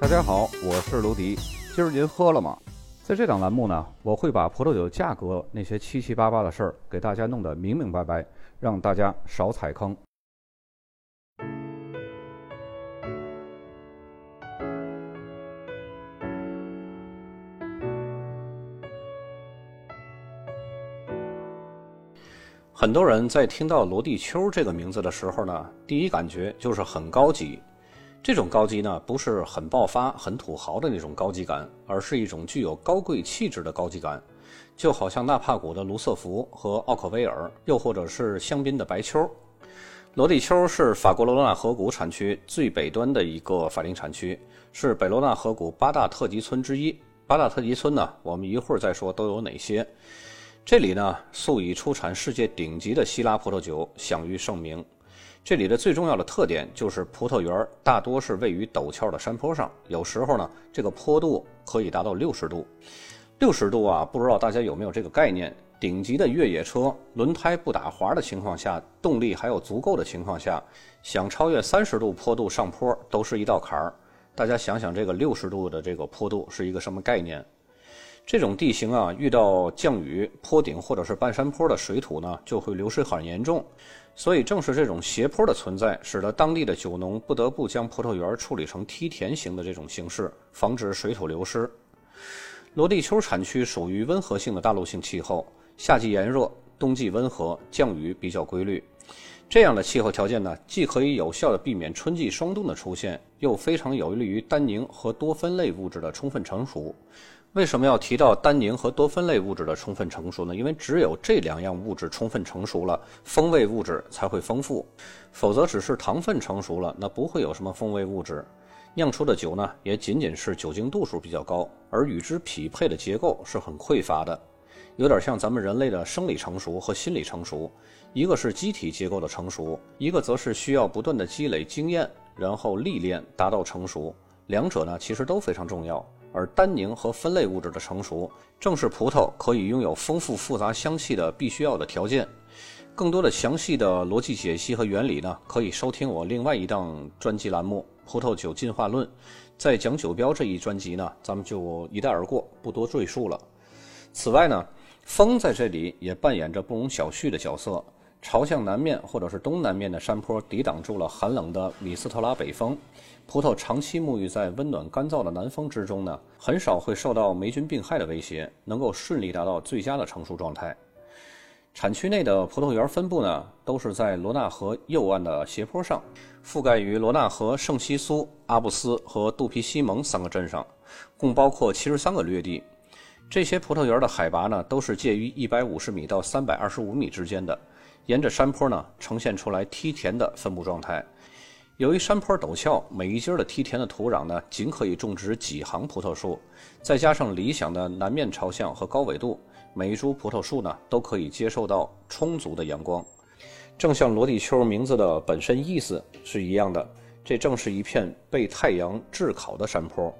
大家好，我是卢迪。今儿您喝了吗？在这档栏目呢，我会把葡萄酒价格那些七七八八的事儿给大家弄得明明白白，让大家少踩坑。很多人在听到罗地秋这个名字的时候呢，第一感觉就是很高级。这种高级呢，不是很爆发、很土豪的那种高级感，而是一种具有高贵气质的高级感，就好像纳帕谷的卢瑟福和奥克威尔，又或者是香槟的白丘。罗地丘是法国罗纳河谷产区最北端的一个法定产区，是北罗纳河谷八大特级村之一。八大特级村呢，我们一会儿再说都有哪些。这里呢，素以出产世界顶级的希腊葡萄酒享誉盛名。这里的最重要的特点就是葡萄园大多是位于陡峭的山坡上，有时候呢，这个坡度可以达到六十度。六十度啊，不知道大家有没有这个概念？顶级的越野车轮胎不打滑的情况下，动力还有足够的情况下，想超越三十度坡度上坡都是一道坎儿。大家想想，这个六十度的这个坡度是一个什么概念？这种地形啊，遇到降雨、坡顶或者是半山坡的水土呢，就会流失很严重。所以，正是这种斜坡的存在，使得当地的酒农不得不将葡萄园处理成梯田型的这种形式，防止水土流失。罗地丘产区属于温和性的大陆性气候，夏季炎热，冬季温和，降雨比较规律。这样的气候条件呢，既可以有效地避免春季霜冻的出现，又非常有利于单宁和多酚类物质的充分成熟。为什么要提到单宁和多酚类物质的充分成熟呢？因为只有这两样物质充分成熟了，风味物质才会丰富。否则，只是糖分成熟了，那不会有什么风味物质。酿出的酒呢，也仅仅是酒精度数比较高，而与之匹配的结构是很匮乏的。有点像咱们人类的生理成熟和心理成熟，一个是机体结构的成熟，一个则是需要不断的积累经验，然后历练达到成熟。两者呢，其实都非常重要。而单宁和酚类物质的成熟，正是葡萄可以拥有丰富复杂香气的必须要的条件。更多的详细的逻辑解析和原理呢，可以收听我另外一档专辑栏目《葡萄酒进化论》。在讲酒标这一专辑呢，咱们就一带而过，不多赘述了。此外呢，风在这里也扮演着不容小觑的角色。朝向南面或者是东南面的山坡抵挡住了寒冷的米斯特拉北风，葡萄长期沐浴在温暖干燥的南风之中呢，很少会受到霉菌病害的威胁，能够顺利达到最佳的成熟状态。产区内的葡萄园分布呢，都是在罗纳河右岸的斜坡上，覆盖于罗纳河圣西苏、阿布斯和杜皮西蒙三个镇上，共包括七十三个略地。这些葡萄园的海拔呢，都是介于一百五十米到三百二十五米之间的。沿着山坡呢，呈现出来梯田的分布状态。由于山坡陡峭，每一阶的梯田的土壤呢，仅可以种植几行葡萄树。再加上理想的南面朝向和高纬度，每一株葡萄树呢，都可以接受到充足的阳光。正像罗地丘名字的本身意思是一样的，这正是一片被太阳炙烤的山坡。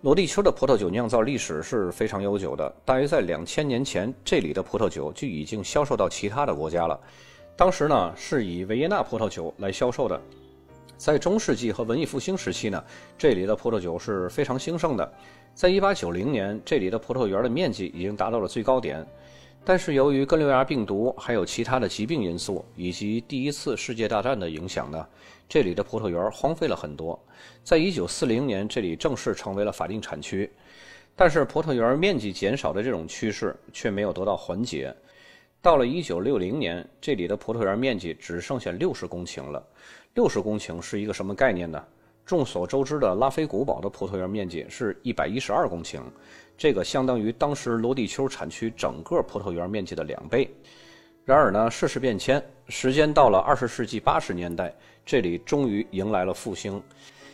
罗地丘的葡萄酒酿造历史是非常悠久的，大约在两千年前，这里的葡萄酒就已经销售到其他的国家了。当时呢，是以维也纳葡萄酒来销售的。在中世纪和文艺复兴时期呢，这里的葡萄酒是非常兴盛的。在一八九零年，这里的葡萄园的面积已经达到了最高点。但是由于根瘤芽病毒还有其他的疾病因素，以及第一次世界大战的影响呢，这里的葡萄园荒废了很多。在一九四零年，这里正式成为了法定产区，但是葡萄园面积减少的这种趋势却没有得到缓解。到了一九六零年，这里的葡萄园面积只剩下六十公顷了。六十公顷是一个什么概念呢？众所周知的拉菲古堡的葡萄园面积是一百一十二公顷。这个相当于当时罗地丘产区整个葡萄园面积的两倍。然而呢，世事变迁，时间到了二十世纪八十年代，这里终于迎来了复兴。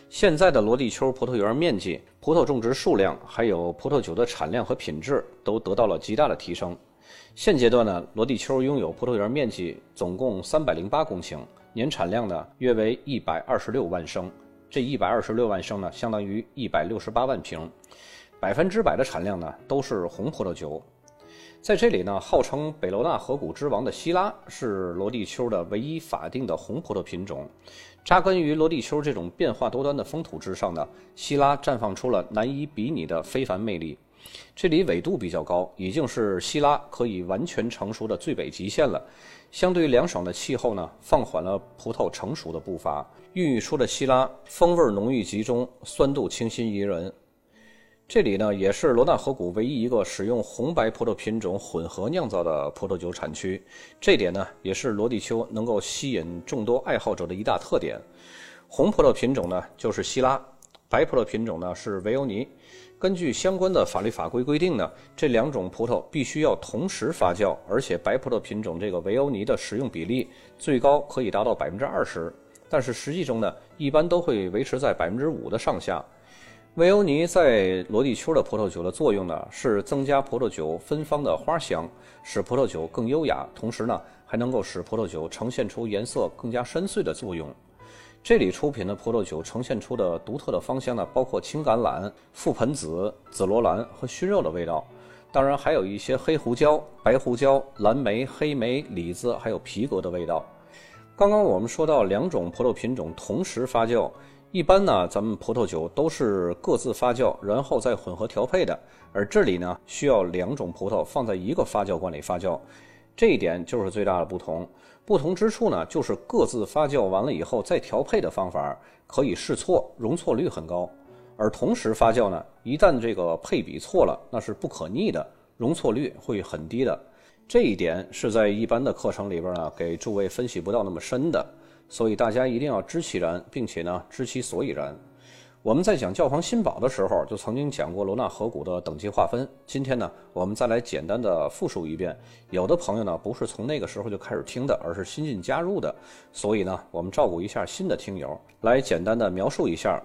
现在的罗地丘葡萄园面积、葡萄种植数量，还有葡萄酒的产量和品质，都得到了极大的提升。现阶段呢，罗地丘拥有葡萄园面积总共三百零八公顷，年产量呢约为一百二十六万升。这一百二十六万升呢，相当于一百六十八万瓶。百分之百的产量呢，都是红葡萄酒。在这里呢，号称北罗纳河谷之王的希拉是罗地丘的唯一法定的红葡萄品种。扎根于罗地丘这种变化多端的风土之上呢，希拉绽放出了难以比拟的非凡魅力。这里纬度比较高，已经是希拉可以完全成熟的最北极限了。相对凉爽的气候呢，放缓了葡萄成熟的步伐，孕育出的希拉风味浓郁集中，酸度清新宜人。这里呢，也是罗纳河谷唯一一个使用红白葡萄品种混合酿造的葡萄酒产区。这点呢，也是罗地丘能够吸引众多爱好者的一大特点。红葡萄品种呢，就是希拉；白葡萄品种呢，是维欧尼。根据相关的法律法规规定呢，这两种葡萄必须要同时发酵，而且白葡萄品种这个维欧尼的使用比例最高可以达到百分之二十，但是实际中呢，一般都会维持在百分之五的上下。维欧尼在罗地丘的葡萄酒的作用呢，是增加葡萄酒芬芳的花香，使葡萄酒更优雅，同时呢，还能够使葡萄酒呈现出颜色更加深邃的作用。这里出品的葡萄酒呈现出的独特的芳香呢，包括青橄榄、覆盆子、紫罗兰和熏肉的味道，当然还有一些黑胡椒、白胡椒、蓝莓、黑莓、李子，还有皮革的味道。刚刚我们说到两种葡萄品种同时发酵。一般呢，咱们葡萄酒都是各自发酵，然后再混合调配的。而这里呢，需要两种葡萄放在一个发酵罐里发酵，这一点就是最大的不同。不同之处呢，就是各自发酵完了以后再调配的方法可以试错，容错率很高；而同时发酵呢，一旦这个配比错了，那是不可逆的，容错率会很低的。这一点是在一般的课程里边呢，给诸位分析不到那么深的。所以大家一定要知其然，并且呢知其所以然。我们在讲教皇新堡的时候，就曾经讲过罗纳河谷的等级划分。今天呢，我们再来简单的复述一遍。有的朋友呢不是从那个时候就开始听的，而是新进加入的。所以呢，我们照顾一下新的听友，来简单的描述一下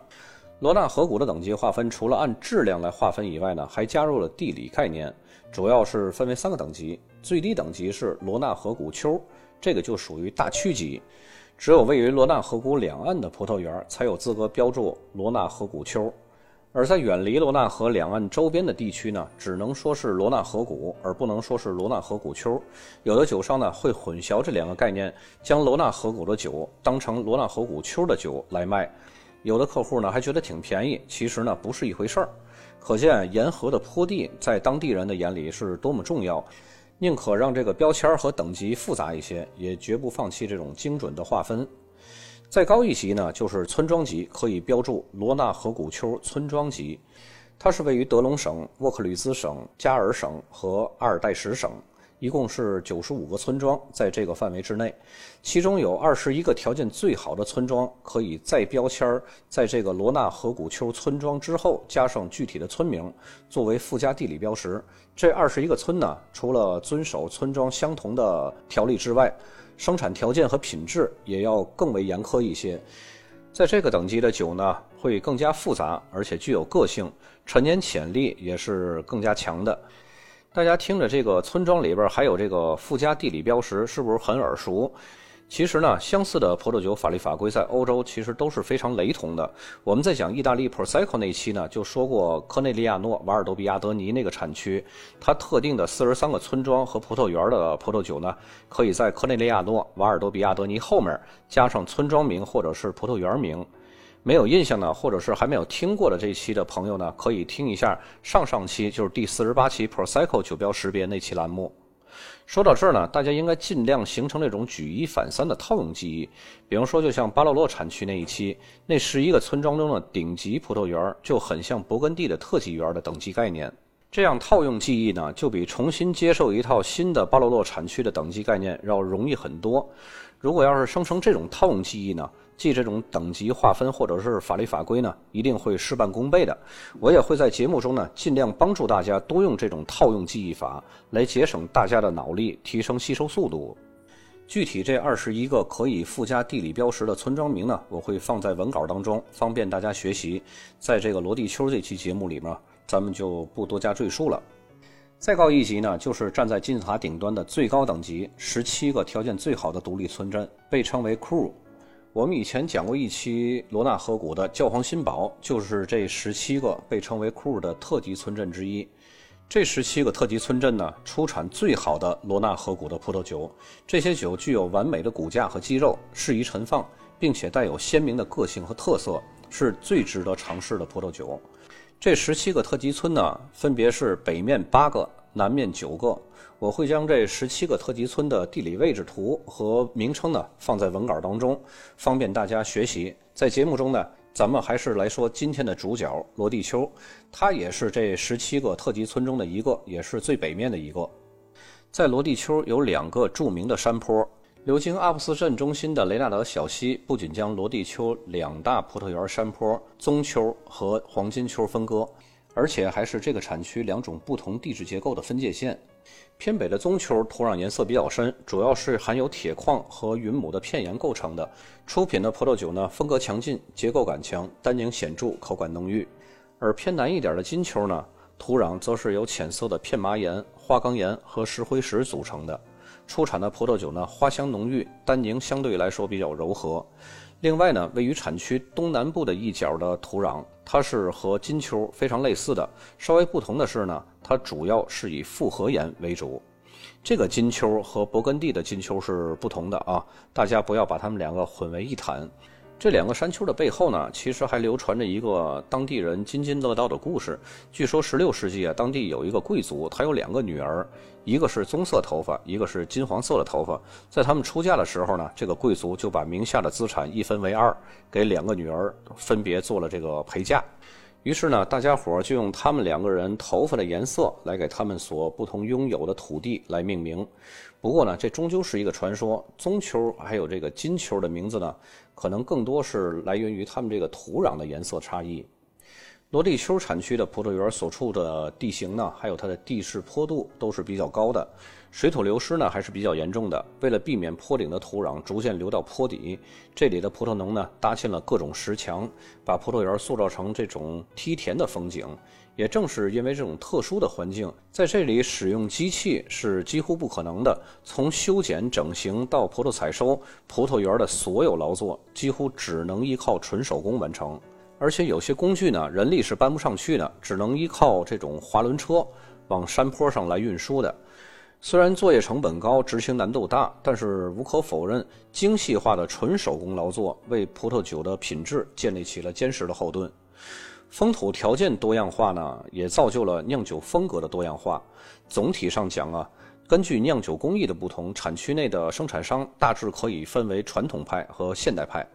罗纳河谷的等级划分。除了按质量来划分以外呢，还加入了地理概念，主要是分为三个等级。最低等级是罗纳河谷丘，这个就属于大区级。只有位于罗纳河谷两岸的葡萄园才有资格标注罗纳河谷丘，而在远离罗纳河两岸周边的地区呢，只能说是罗纳河谷，而不能说是罗纳河谷丘。有的酒商呢会混淆这两个概念，将罗纳河谷的酒当成罗纳河谷丘的酒来卖。有的客户呢还觉得挺便宜，其实呢不是一回事儿。可见沿河的坡地在当地人的眼里是多么重要。宁可让这个标签和等级复杂一些，也绝不放弃这种精准的划分。再高一级呢，就是村庄级，可以标注罗纳河谷丘村庄级。它是位于德隆省、沃克吕兹省、加尔省和阿尔代什省。一共是九十五个村庄在这个范围之内，其中有二十一个条件最好的村庄可以再标签儿，在这个罗纳河谷丘村庄之后加上具体的村名，作为附加地理标识。这二十一个村呢，除了遵守村庄相同的条例之外，生产条件和品质也要更为严苛一些。在这个等级的酒呢，会更加复杂，而且具有个性，陈年潜力也是更加强的。大家听着，这个村庄里边还有这个附加地理标识，是不是很耳熟？其实呢，相似的葡萄酒法律法规在欧洲其实都是非常雷同的。我们在讲意大利 Prosecco 那期呢，就说过科内利亚诺瓦尔多比亚德尼那个产区，它特定的四十三个村庄和葡萄园的葡萄酒呢，可以在科内利亚诺瓦尔多比亚德尼后面加上村庄名或者是葡萄园名。没有印象呢，或者是还没有听过的这一期的朋友呢，可以听一下上上期，就是第四十八期 Prosecco 酒标识别那期栏目。说到这儿呢，大家应该尽量形成那种举一反三的套用记忆。比方说，就像巴洛洛产区那一期，那十一个村庄中的顶级葡萄园就很像勃艮第的特级园的等级概念。这样套用记忆呢，就比重新接受一套新的巴洛洛产区的等级概念要容易很多。如果要是生成这种套用记忆呢？记这种等级划分或者是法律法规呢，一定会事半功倍的。我也会在节目中呢，尽量帮助大家多用这种套用记忆法，来节省大家的脑力，提升吸收速度。具体这二十一个可以附加地理标识的村庄名呢，我会放在文稿当中，方便大家学习。在这个罗地丘这期节目里面，咱们就不多加赘述了。再高一级呢，就是站在金字塔顶端的最高等级，十七个条件最好的独立村镇，被称为 Crew。我们以前讲过一期罗纳河谷的教皇新堡，就是这十七个被称为库尔的特级村镇之一。这十七个特级村镇呢，出产最好的罗纳河谷的葡萄酒。这些酒具有完美的骨架和肌肉，适宜陈放，并且带有鲜明的个性和特色，是最值得尝试的葡萄酒。这十七个特级村呢，分别是北面八个，南面九个。我会将这十七个特级村的地理位置图和名称呢放在文稿当中，方便大家学习。在节目中呢，咱们还是来说今天的主角罗地丘，它也是这十七个特级村中的一个，也是最北面的一个。在罗地丘有两个著名的山坡。流经阿布斯镇中心的雷纳德小溪，不仅将罗地丘两大葡萄园山坡棕丘和黄金丘分割，而且还是这个产区两种不同地质结构的分界线。偏北的棕丘土壤颜色比较深，主要是含有铁矿和云母的片岩构成的。出品的葡萄酒呢，风格强劲，结构感强，单宁显著，口感浓郁。而偏南一点的金丘呢，土壤则是由浅色的片麻岩、花岗岩和石灰石组成的。出产的葡萄酒呢，花香浓郁，单宁相对来说比较柔和。另外呢，位于产区东南部的一角的土壤，它是和金秋非常类似的，稍微不同的是呢，它主要是以复合盐为主。这个金秋和勃艮第的金秋是不同的啊，大家不要把它们两个混为一谈。这两个山丘的背后呢，其实还流传着一个当地人津津乐道的故事。据说16世纪啊，当地有一个贵族，他有两个女儿，一个是棕色头发，一个是金黄色的头发。在他们出嫁的时候呢，这个贵族就把名下的资产一分为二，给两个女儿分别做了这个陪嫁。于是呢，大家伙就用他们两个人头发的颜色来给他们所不同拥有的土地来命名。不过呢，这终究是一个传说。棕丘还有这个金丘的名字呢，可能更多是来源于他们这个土壤的颜色差异。罗地丘产区的葡萄园所处的地形呢，还有它的地势坡度都是比较高的，水土流失呢还是比较严重的。为了避免坡顶的土壤逐渐流到坡底，这里的葡萄农呢搭建了各种石墙，把葡萄园塑造成这种梯田的风景。也正是因为这种特殊的环境，在这里使用机器是几乎不可能的。从修剪、整形到葡萄采收，葡萄园的所有劳作几乎只能依靠纯手工完成。而且有些工具呢，人力是搬不上去的，只能依靠这种滑轮车往山坡上来运输的。虽然作业成本高，执行难度大，但是无可否认，精细化的纯手工劳作为葡萄酒的品质建立起了坚实的后盾。风土条件多样化呢，也造就了酿酒风格的多样化。总体上讲啊，根据酿酒工艺的不同，产区内的生产商大致可以分为传统派和现代派。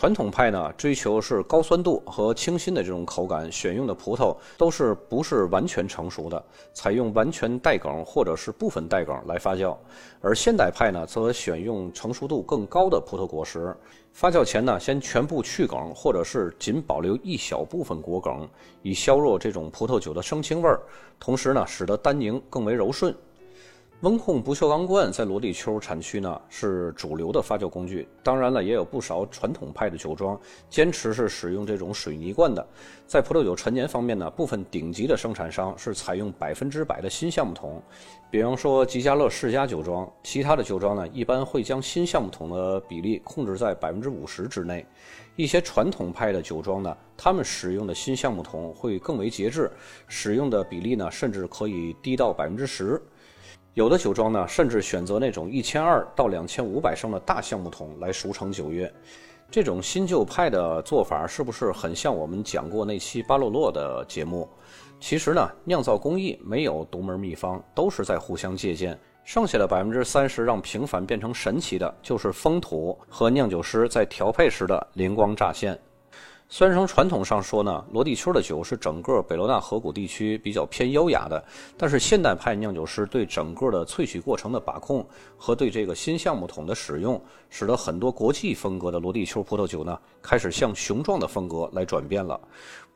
传统派呢，追求是高酸度和清新的这种口感，选用的葡萄都是不是完全成熟的，采用完全带梗或者是部分带梗来发酵；而现代派呢，则选用成熟度更高的葡萄果实，发酵前呢，先全部去梗，或者是仅保留一小部分果梗，以削弱这种葡萄酒的生青味儿，同时呢，使得单宁更为柔顺。温控不锈钢罐在罗地丘产区呢是主流的发酵工具，当然了，也有不少传统派的酒庄坚持是使用这种水泥罐的。在葡萄酒陈年方面呢，部分顶级的生产商是采用百分之百的新橡木桶，比方说吉家乐世家酒庄，其他的酒庄呢一般会将新橡木桶的比例控制在百分之五十之内。一些传统派的酒庄呢，他们使用的新橡木桶会更为节制，使用的比例呢甚至可以低到百分之十。有的酒庄呢，甚至选择那种一千二到两千五百升的大橡木桶来熟成酒约。这种新旧派的做法是不是很像我们讲过那期巴洛洛的节目？其实呢，酿造工艺没有独门秘方，都是在互相借鉴。剩下的百分之三十让平凡变成神奇的，就是风土和酿酒师在调配时的灵光乍现。虽然从传统上说呢，罗地丘的酒是整个北罗纳河谷地区比较偏优雅的，但是现代派酿酒师对整个的萃取过程的把控和对这个新橡木桶的使用，使得很多国际风格的罗地丘葡萄酒呢开始向雄壮的风格来转变了。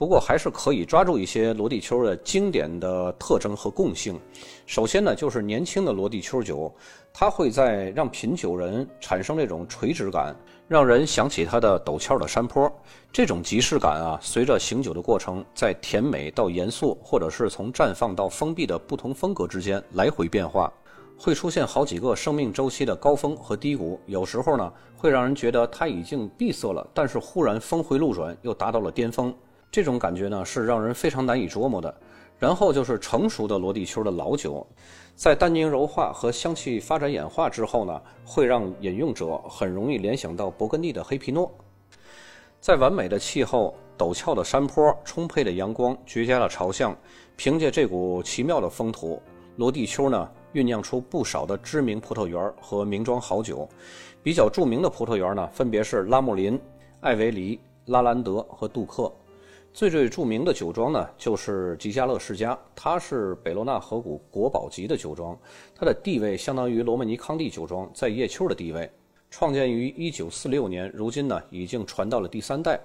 不过还是可以抓住一些罗地丘的经典的特征和共性。首先呢，就是年轻的罗地丘酒，它会在让品酒人产生这种垂直感。让人想起它的陡峭的山坡，这种即视感啊，随着醒酒的过程，在甜美到严肃，或者是从绽放到封闭的不同风格之间来回变化，会出现好几个生命周期的高峰和低谷。有时候呢，会让人觉得它已经闭塞了，但是忽然峰回路转，又达到了巅峰。这种感觉呢，是让人非常难以琢磨的。然后就是成熟的罗地丘的老酒，在单宁柔化和香气发展演化之后呢，会让饮用者很容易联想到勃艮第的黑皮诺。在完美的气候、陡峭的山坡、充沛的阳光、绝佳的朝向，凭借这股奇妙的风土，罗地丘呢酝酿出不少的知名葡萄园和名庄好酒。比较著名的葡萄园呢，分别是拉穆林、艾维黎、拉兰德和杜克。最最著名的酒庄呢，就是吉加勒世家，它是北罗纳河谷国宝级的酒庄，它的地位相当于罗曼尼康帝酒庄在叶丘的地位。创建于1946年，如今呢已经传到了第三代。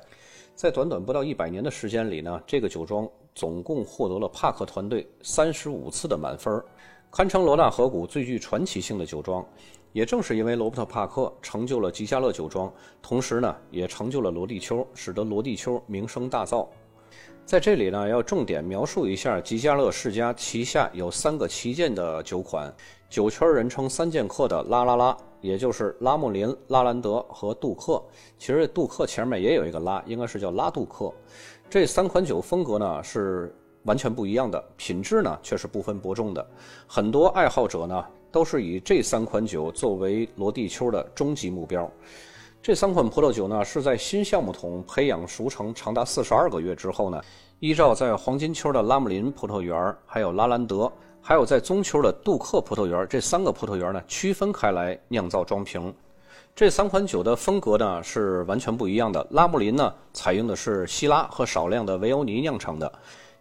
在短短不到一百年的时间里呢，这个酒庄总共获得了帕克团队三十五次的满分，堪称罗纳河谷最具传奇性的酒庄。也正是因为罗伯特·帕克成就了吉加勒酒庄，同时呢，也成就了罗地丘，使得罗地丘名声大噪。在这里呢，要重点描述一下吉加勒世家旗下有三个旗舰的酒款，酒圈人称“三剑客”的拉拉拉，也就是拉穆林、拉兰德和杜克。其实杜克前面也有一个拉，应该是叫拉杜克。这三款酒风格呢是完全不一样的，品质呢却是不分伯仲的。很多爱好者呢。都是以这三款酒作为罗地丘的终极目标。这三款葡萄酒呢，是在新橡木桶培养熟成长达四十二个月之后呢，依照在黄金丘的拉姆林葡萄园、还有拉兰德、还有在棕丘的杜克葡萄园这三个葡萄园呢，区分开来酿造装瓶。这三款酒的风格呢是完全不一样的。拉姆林呢，采用的是希拉和少量的维欧尼酿成的，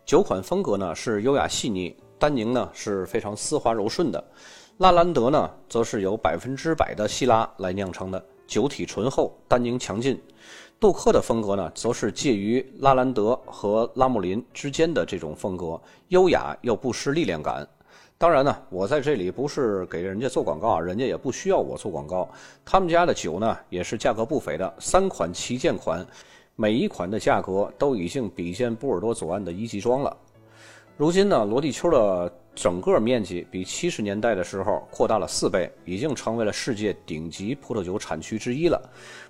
酒款风格呢是优雅细腻，单宁呢是非常丝滑柔顺的。拉兰德呢，则是由百分之百的希拉来酿成的，酒体醇厚，单宁强劲。杜克的风格呢，则是介于拉兰德和拉姆林之间的这种风格，优雅又不失力量感。当然呢，我在这里不是给人家做广告啊，人家也不需要我做广告。他们家的酒呢，也是价格不菲的，三款旗舰款，每一款的价格都已经比肩波尔多左岸的一级庄了。如今呢，罗地丘的。整个面积比七十年代的时候扩大了四倍，已经成为了世界顶级葡萄酒产区之一了。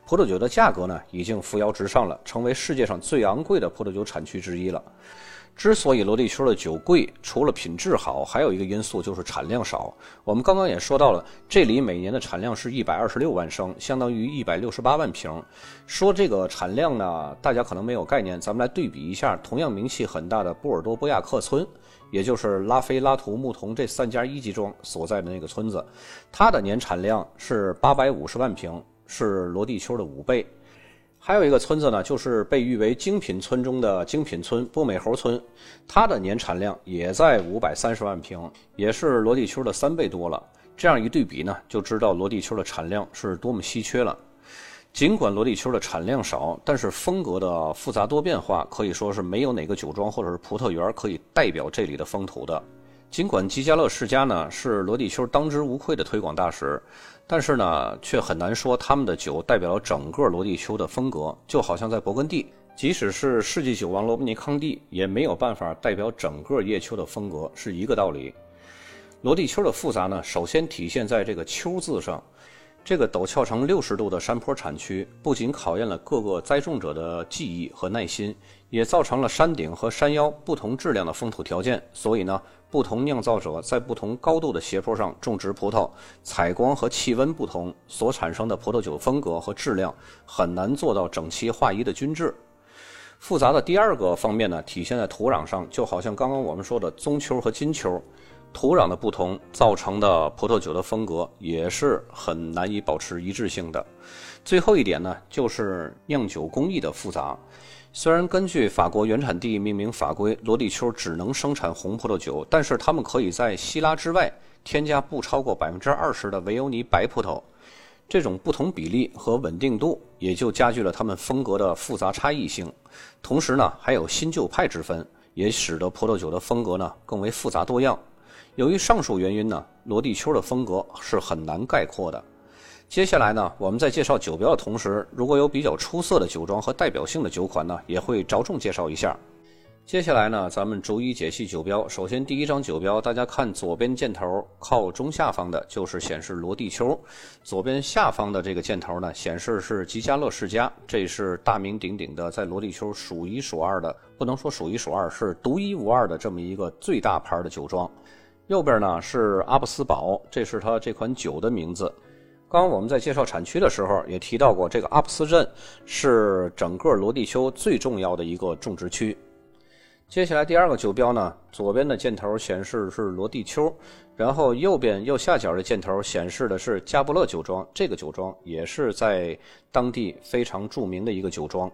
葡萄酒的价格呢，已经扶摇直上了，成为世界上最昂贵的葡萄酒产区之一了。之所以罗地丘的酒贵，除了品质好，还有一个因素就是产量少。我们刚刚也说到了，这里每年的产量是一百二十六万升，相当于一百六十八万瓶。说这个产量呢，大家可能没有概念，咱们来对比一下，同样名气很大的波尔多波亚克村，也就是拉菲、拉图、牧童这三家一级庄所在的那个村子，它的年产量是八百五十万瓶，是罗地丘的五倍。还有一个村子呢，就是被誉为精品村中的精品村——波美猴村，它的年产量也在五百三十万瓶，也是罗地丘的三倍多了。这样一对比呢，就知道罗地丘的产量是多么稀缺了。尽管罗地丘的产量少，但是风格的复杂多变化，可以说是没有哪个酒庄或者是葡萄园可以代表这里的风土的。尽管吉加勒世家呢是罗地丘当之无愧的推广大使。但是呢，却很难说他们的酒代表了整个罗地丘的风格，就好像在勃艮第，即使是世纪酒王罗布尼康帝，也没有办法代表整个叶丘的风格，是一个道理。罗地丘的复杂呢，首先体现在这个“丘”字上。这个陡峭成六十度的山坡产区，不仅考验了各个栽种者的技艺和耐心，也造成了山顶和山腰不同质量的风土条件。所以呢，不同酿造者在不同高度的斜坡上种植葡萄，采光和气温不同，所产生的葡萄酒风格和质量很难做到整齐划一的均质。复杂的第二个方面呢，体现在土壤上，就好像刚刚我们说的棕丘和金丘。土壤的不同造成的葡萄酒的风格也是很难以保持一致性的。最后一点呢，就是酿酒工艺的复杂。虽然根据法国原产地命名法规，罗地丘只能生产红葡萄酒，但是他们可以在希拉之外添加不超过百分之二十的维欧尼白葡萄。这种不同比例和稳定度也就加剧了他们风格的复杂差异性。同时呢，还有新旧派之分，也使得葡萄酒的风格呢更为复杂多样。由于上述原因呢，罗地丘的风格是很难概括的。接下来呢，我们在介绍酒标的同时，如果有比较出色的酒庄和代表性的酒款呢，也会着重介绍一下。接下来呢，咱们逐一解析酒标。首先，第一张酒标，大家看左边箭头靠中下方的，就是显示罗地丘；左边下方的这个箭头呢，显示是吉家乐世家，这是大名鼎鼎的，在罗地丘数一数二的，不能说数一数二，是独一无二的这么一个最大牌的酒庄。右边呢是阿布斯堡，这是它这款酒的名字。刚刚我们在介绍产区的时候也提到过，这个阿布斯镇是整个罗地丘最重要的一个种植区。接下来第二个酒标呢，左边的箭头显示是罗地丘，然后右边右下角的箭头显示的是加布勒酒庄。这个酒庄也是在当地非常著名的一个酒庄。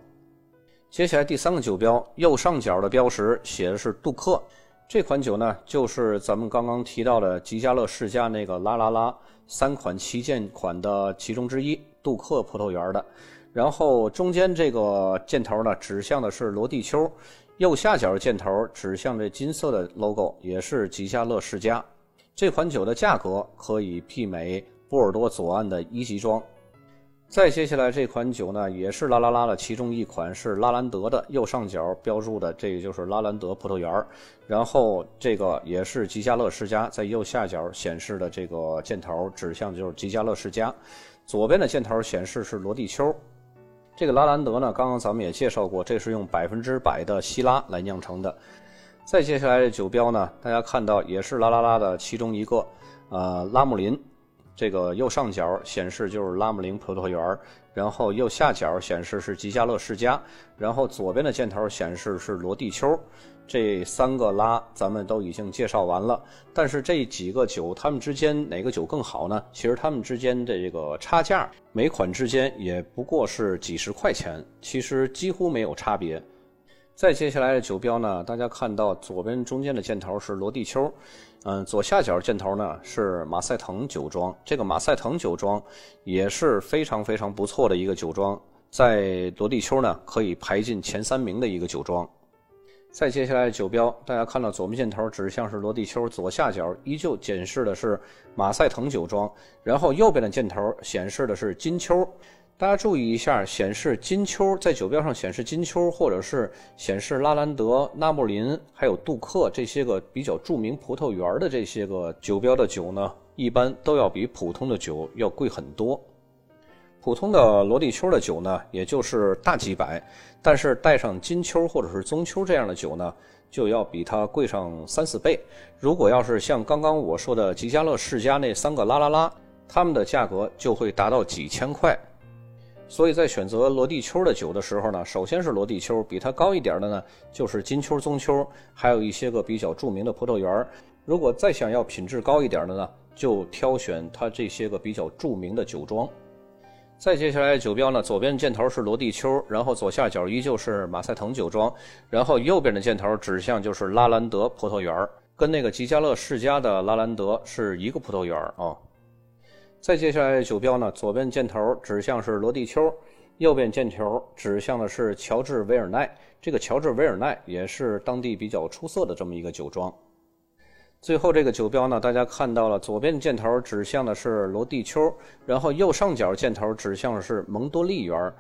接下来第三个酒标，右上角的标识写的是杜克，这款酒呢就是咱们刚刚提到的吉家乐世家那个拉拉拉三款旗舰款的其中之一，杜克葡萄园的。然后中间这个箭头呢指向的是罗地丘。右下角箭头指向这金色的 logo，也是吉家乐世家。这款酒的价格可以媲美波尔多左岸的一级庄。再接下来这款酒呢，也是拉拉拉的其中一款，是拉兰德的。右上角标注的这个就是拉兰德葡萄园然后这个也是吉家乐世家，在右下角显示的这个箭头指向就是吉家乐世家。左边的箭头显示是罗地丘。这个拉兰德呢，刚刚咱们也介绍过，这是用百分之百的希拉来酿成的。再接下来的酒标呢，大家看到也是拉拉拉的其中一个，呃，拉姆林。这个右上角显示就是拉姆林葡萄园，然后右下角显示是吉家乐世家，然后左边的箭头显示是罗地丘。这三个拉咱们都已经介绍完了，但是这几个酒它们之间哪个酒更好呢？其实它们之间的这个差价，每款之间也不过是几十块钱，其实几乎没有差别。再接下来的酒标呢，大家看到左边中间的箭头是罗地丘，嗯，左下角箭头呢是马赛腾酒庄。这个马赛腾酒庄也是非常非常不错的一个酒庄，在罗地丘呢可以排进前三名的一个酒庄。再接下来的酒标，大家看到左面箭头指向是罗地丘，左下角依旧显示的是马赛腾酒庄，然后右边的箭头显示的是金丘。大家注意一下，显示金秋在酒标上显示金秋，或者是显示拉兰德、纳莫林还有杜克这些个比较著名葡萄园的这些个酒标的酒呢，一般都要比普通的酒要贵很多。普通的罗蒂丘的酒呢，也就是大几百，但是带上金秋或者是棕秋这样的酒呢，就要比它贵上三四倍。如果要是像刚刚我说的吉家乐世家那三个拉拉拉，他们的价格就会达到几千块。所以在选择罗地丘的酒的时候呢，首先是罗地丘，比它高一点的呢就是金丘、棕丘，还有一些个比较著名的葡萄园。如果再想要品质高一点的呢，就挑选它这些个比较著名的酒庄。再接下来酒标呢，左边箭头是罗地丘，然后左下角依旧是马赛腾酒庄，然后右边的箭头指向就是拉兰德葡萄园，跟那个吉家乐世家的拉兰德是一个葡萄园啊。再接下来的酒标呢，左边箭头指向是罗地丘，右边箭头指向的是乔治维尔奈，这个乔治维尔奈也是当地比较出色的这么一个酒庄。最后这个酒标呢，大家看到了，左边箭头指向的是罗地丘，然后右上角箭头指向的是蒙多利园。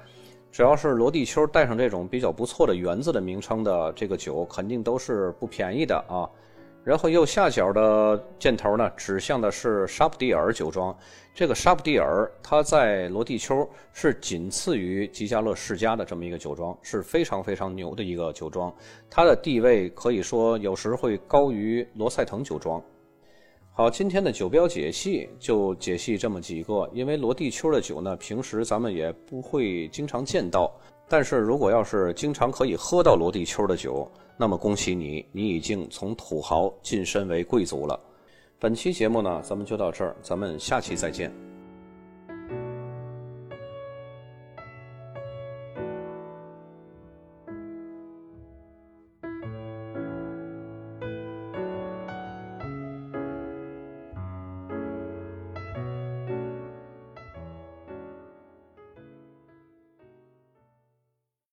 只要是罗地丘带上这种比较不错的园子的名称的这个酒，肯定都是不便宜的啊。然后右下角的箭头呢，指向的是沙普蒂尔酒庄。这个沙普蒂尔，它在罗地丘是仅次于吉家乐世家的这么一个酒庄，是非常非常牛的一个酒庄。它的地位可以说有时会高于罗塞腾酒庄。好，今天的酒标解析就解析这么几个。因为罗地丘的酒呢，平时咱们也不会经常见到。但是如果要是经常可以喝到罗地丘的酒，那么恭喜你，你已经从土豪晋升为贵族了。本期节目呢，咱们就到这儿，咱们下期再见。